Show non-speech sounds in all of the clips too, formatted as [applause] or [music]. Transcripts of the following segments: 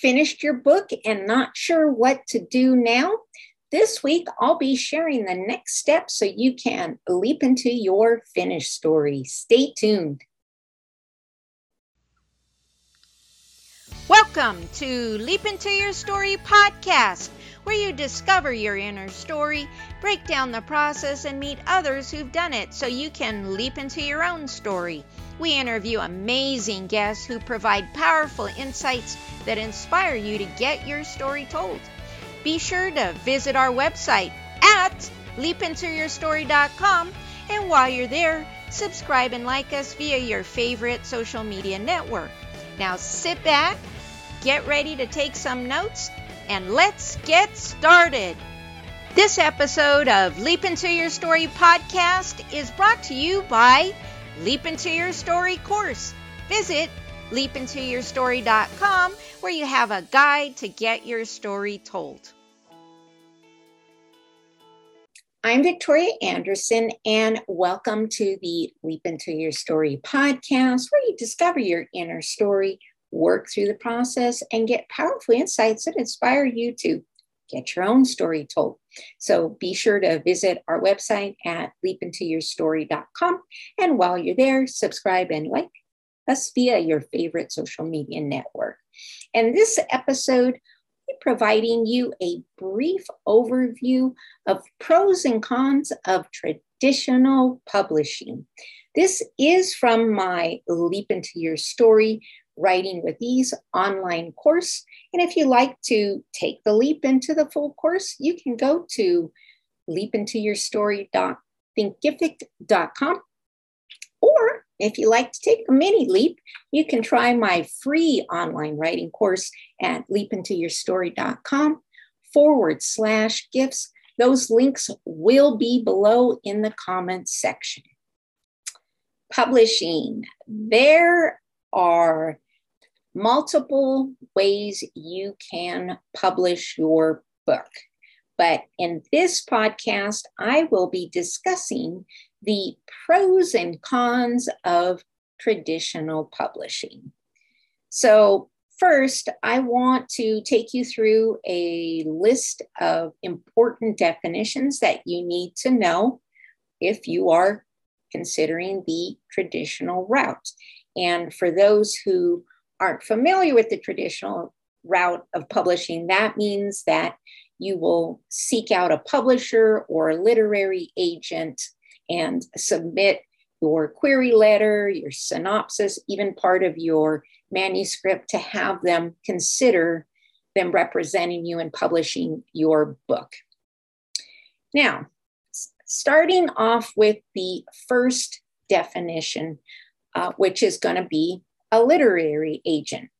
finished your book and not sure what to do now? This week, I'll be sharing the next steps so you can leap into your finished story. Stay tuned. Welcome to Leap Into Your Story podcast, where you discover your inner story, break down the process, and meet others who've done it so you can leap into your own story. We interview amazing guests who provide powerful insights that inspire you to get your story told. Be sure to visit our website at leapintoyourstory.com, and while you're there, subscribe and like us via your favorite social media network. Now sit back get ready to take some notes, and let's get started. This episode of Leap Into Your Story podcast is brought to you by Leap Into Your Story course. Visit leapintoyourstory.com where you have a guide to get your story told. I'm Victoria Andersen, and welcome to the Leap Into Your Story podcast, where you discover your inner story work through the process, and get powerful insights that inspire you to get your own story told. So be sure to visit our website at leapintoyourstory.com. And while you're there, subscribe and like us via your favorite social media network. And this episode, we're providing you a brief overview of pros and cons of traditional publishing. This is from my Leap Into Your Story Writing with Ease online course. And if you like to take the leap into the full course, you can go to leapintoyourstory.thinkific.com. Or if you like to take a mini leap, you can try my free online writing course at leapintoyourstory.com forward slash gifts. Those links will be below in the comments section. Publishing. There are multiple ways you can publish your book. But in this podcast, I will be discussing the pros and cons of traditional publishing. So, first, I want to take you through a list of important definitions that you need to know if you are considering the traditional route. And for those who aren't familiar with the traditional route of publishing, that means that you will seek out a publisher or a literary agent and submit your query letter, your synopsis, even part of your manuscript to have them consider them representing you and publishing your book. Now, starting off with the first definition, uh, which is going to be a literary agent.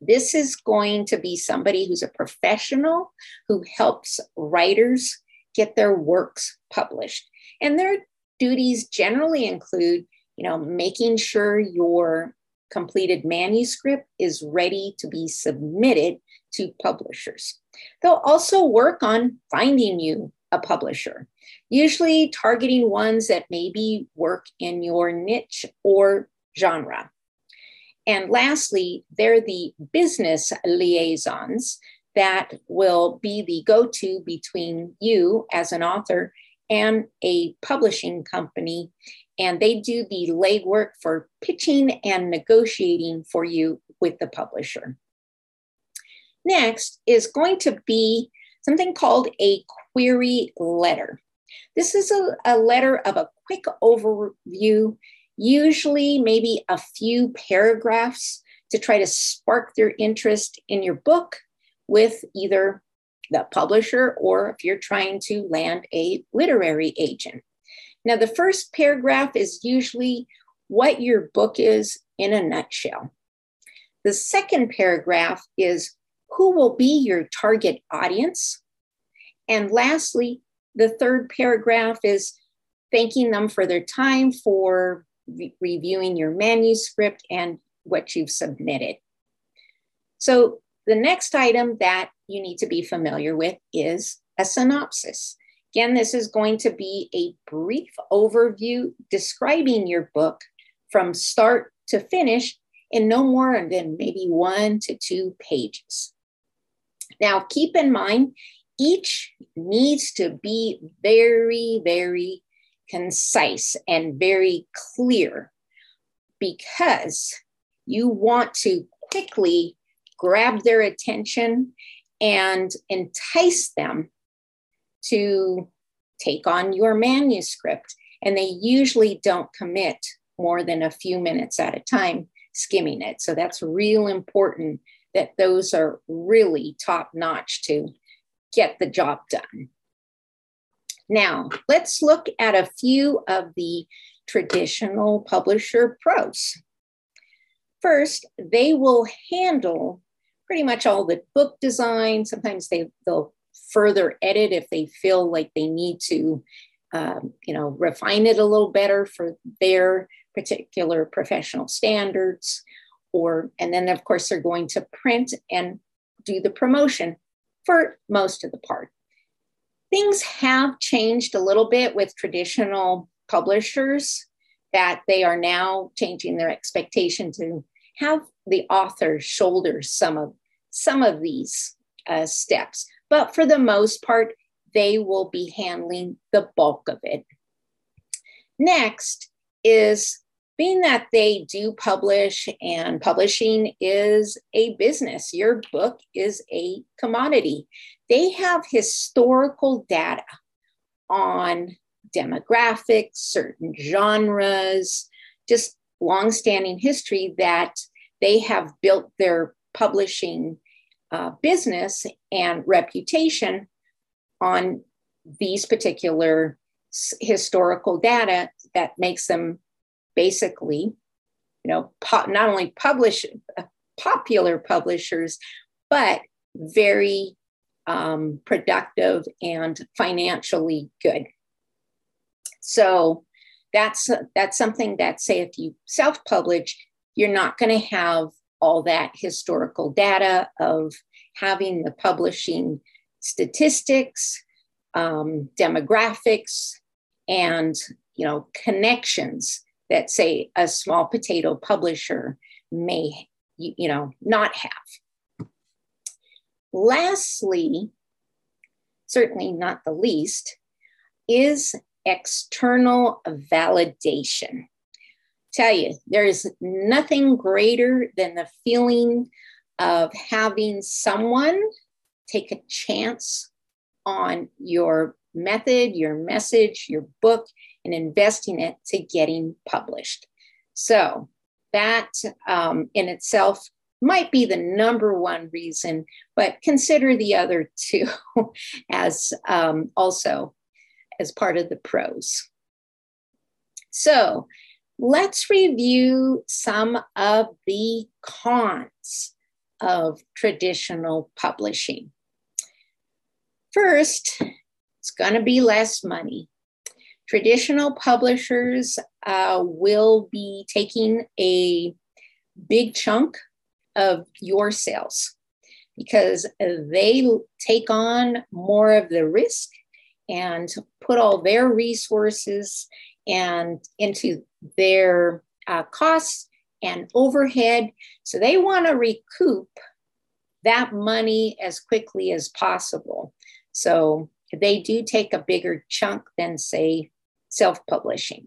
This is going to be somebody who's a professional who helps writers get their works published. And their duties generally include, you know, making sure your completed manuscript is ready to be submitted to publishers. They'll also work on finding you a publisher, usually targeting ones that maybe work in your niche or genre. And lastly, they're the business liaisons that will be the go to between you as an author and a publishing company. And they do the legwork for pitching and negotiating for you with the publisher. Next is going to be something called a query letter. This is a, a letter of a quick overview usually maybe a few paragraphs to try to spark their interest in your book with either the publisher or if you're trying to land a literary agent. Now, the first paragraph is usually what your book is in a nutshell. The second paragraph is who will be your target audience. And lastly, the third paragraph is thanking them for their time for re- reviewing your manuscript and what you've submitted. So, the next item that you need to be familiar with is a synopsis. Again, this is going to be a brief overview describing your book from start to finish in no more than maybe one to two pages. Now, keep in mind, each needs to be very, very concise and very clear because you want to quickly grab their attention and entice them to take on your manuscript. And they usually don't commit more than a few minutes at a time skimming it. So that's real important that those are really top notch to get the job done. Now, let's look at a few of the traditional publisher pros. First, they will handle pretty much all the book design. Sometimes they, they'll further edit if they feel like they need to, um, you know, refine it a little better for their particular professional standards. Or, and then of course, they're going to print and do the promotion for most of the part. Things have changed a little bit with traditional publishers that they are now changing their expectation to have the author shoulder some of some of these uh, steps but for the most part they will be handling the bulk of it next is being that they do publish and publishing is a business, your book is a commodity. They have historical data on demographics, certain genres, just longstanding history that they have built their publishing uh, business and reputation on these particular historical data that makes them basically, you know, po- not only publish uh, popular publishers, but very um, productive and financially good. So that's that's something that say if you self-publish, you're not going to have all that historical data of having the publishing statistics, um, demographics, and you know connections that say a small potato publisher may you know not have lastly certainly not the least is external validation tell you there is nothing greater than the feeling of having someone take a chance on your method your message your book and investing it to getting published. So that um, in itself might be the number one reason, but consider the other two [laughs] as um, also as part of the pros. So let's review some of the cons of traditional publishing. First, it's going to be less money traditional publishers uh, will be taking a big chunk of your sales because they take on more of the risk and put all their resources and into their uh, costs and overhead so they want to recoup that money as quickly as possible so they do take a bigger chunk than say self publishing.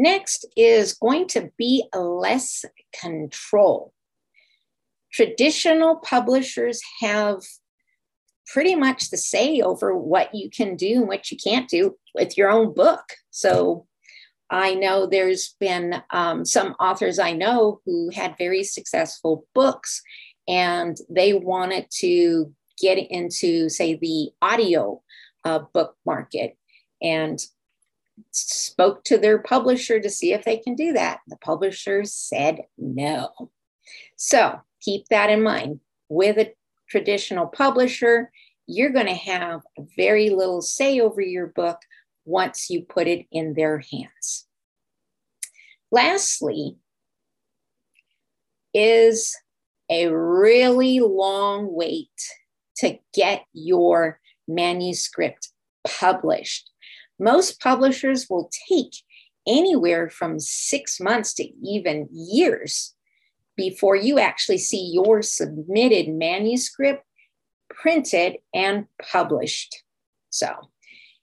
Next is going to be less control. Traditional publishers have pretty much the say over what you can do and what you can't do with your own book. So I know there's been um, some authors I know who had very successful books and they wanted to get into, say, the audio uh, book market and spoke to their publisher to see if they can do that. The publisher said no. So keep that in mind. With a traditional publisher, you're going to have very little say over your book once you put it in their hands. Lastly, is a really long wait to get your manuscript published most publishers will take anywhere from six months to even years before you actually see your submitted manuscript printed and published. So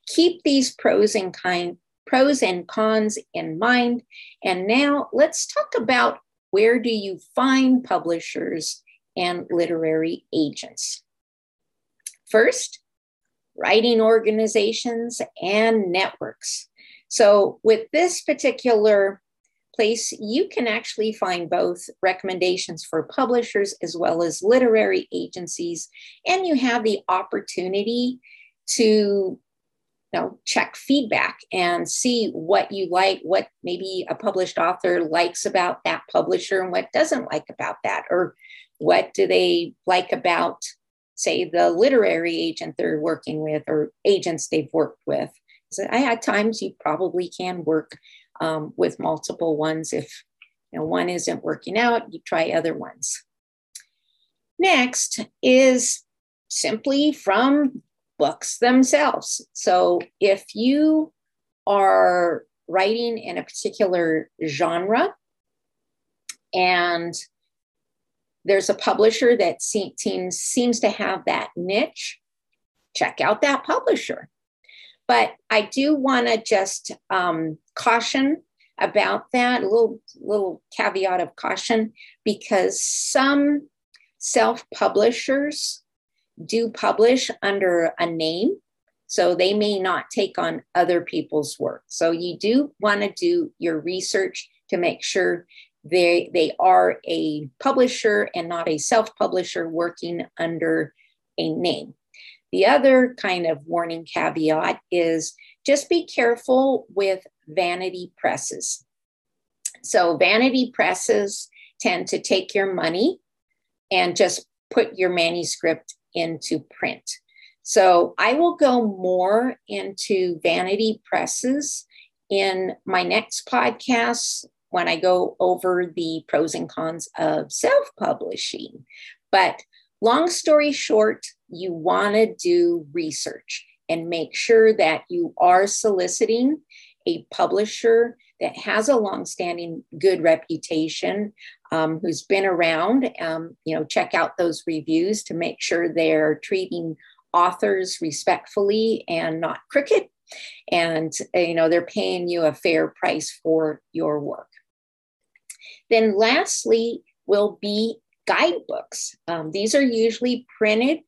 keep these pros and kind pros and cons in mind. And now let's talk about where do you find publishers and literary agents. First, writing organizations and networks. So, with this particular place, you can actually find both recommendations for publishers as well as literary agencies, and you have the opportunity to you know, check feedback and see what you like, what maybe a published author likes about that publisher and what doesn't like about that, or what do they like about, say, the literary agent they're working with or agents they've worked with. So I had times you probably can work um, with multiple ones. If you know, one isn't working out, you try other ones. Next is simply from books themselves. So if you are writing in a particular genre and there's a publisher that seems, seems to have that niche, check out that publisher. But I do want to just um, caution about that, a little, little caveat of caution, because some self publishers do publish under a name. So they may not take on other people's work. So you do want to do your research to make sure they, they are a publisher and not a self publisher working under a name. The other kind of warning caveat is just be careful with vanity presses. So, vanity presses tend to take your money and just put your manuscript into print. So I will go more into vanity presses in my next podcast when I go over the pros and cons of self publishing. But long story short, you want to do research and make sure that you are soliciting a publisher that has a long-standing good reputation um, who's been around um, you know check out those reviews to make sure they're treating authors respectfully and not crooked and you know they're paying you a fair price for your work then lastly will be guidebooks um, these are usually printed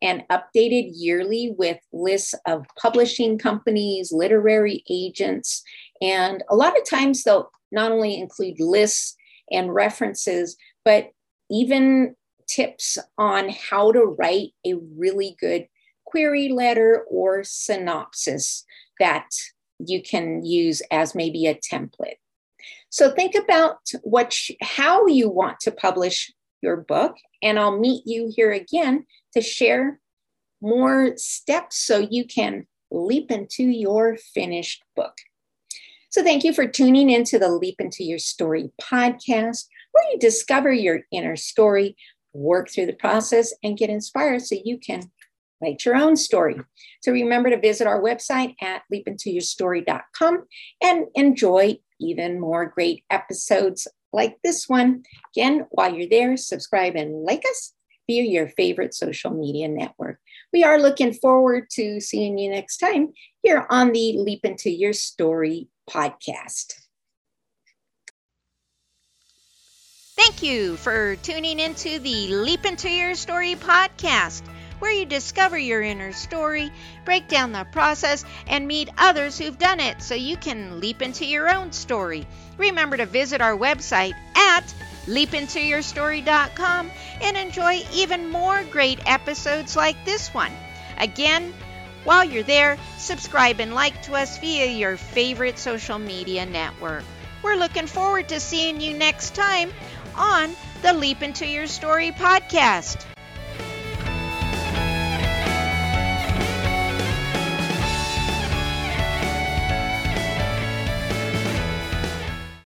and updated yearly with lists of publishing companies, literary agents, and a lot of times they'll not only include lists and references, but even tips on how to write a really good query letter or synopsis that you can use as maybe a template. So think about what how you want to publish your book and I'll meet you here again to share more steps so you can leap into your finished book. So, thank you for tuning into the Leap Into Your Story podcast, where you discover your inner story, work through the process, and get inspired so you can write your own story. So, remember to visit our website at leapintoyourstory.com and enjoy even more great episodes like this one. Again, while you're there, subscribe and like us via your favorite social media network. We are looking forward to seeing you next time here on the Leap Into Your Story podcast. Thank you for tuning into the Leap Into Your Story podcast, where you discover your inner story, break down the process, and meet others who've done it so you can leap into your own story. Remember to visit our website at leapintoyourstory.com and enjoy even more great episodes like this one. Again, while you're there, subscribe and like to us via your favorite social media network. We're looking forward to seeing you next time on the Leap Into Your Story podcast.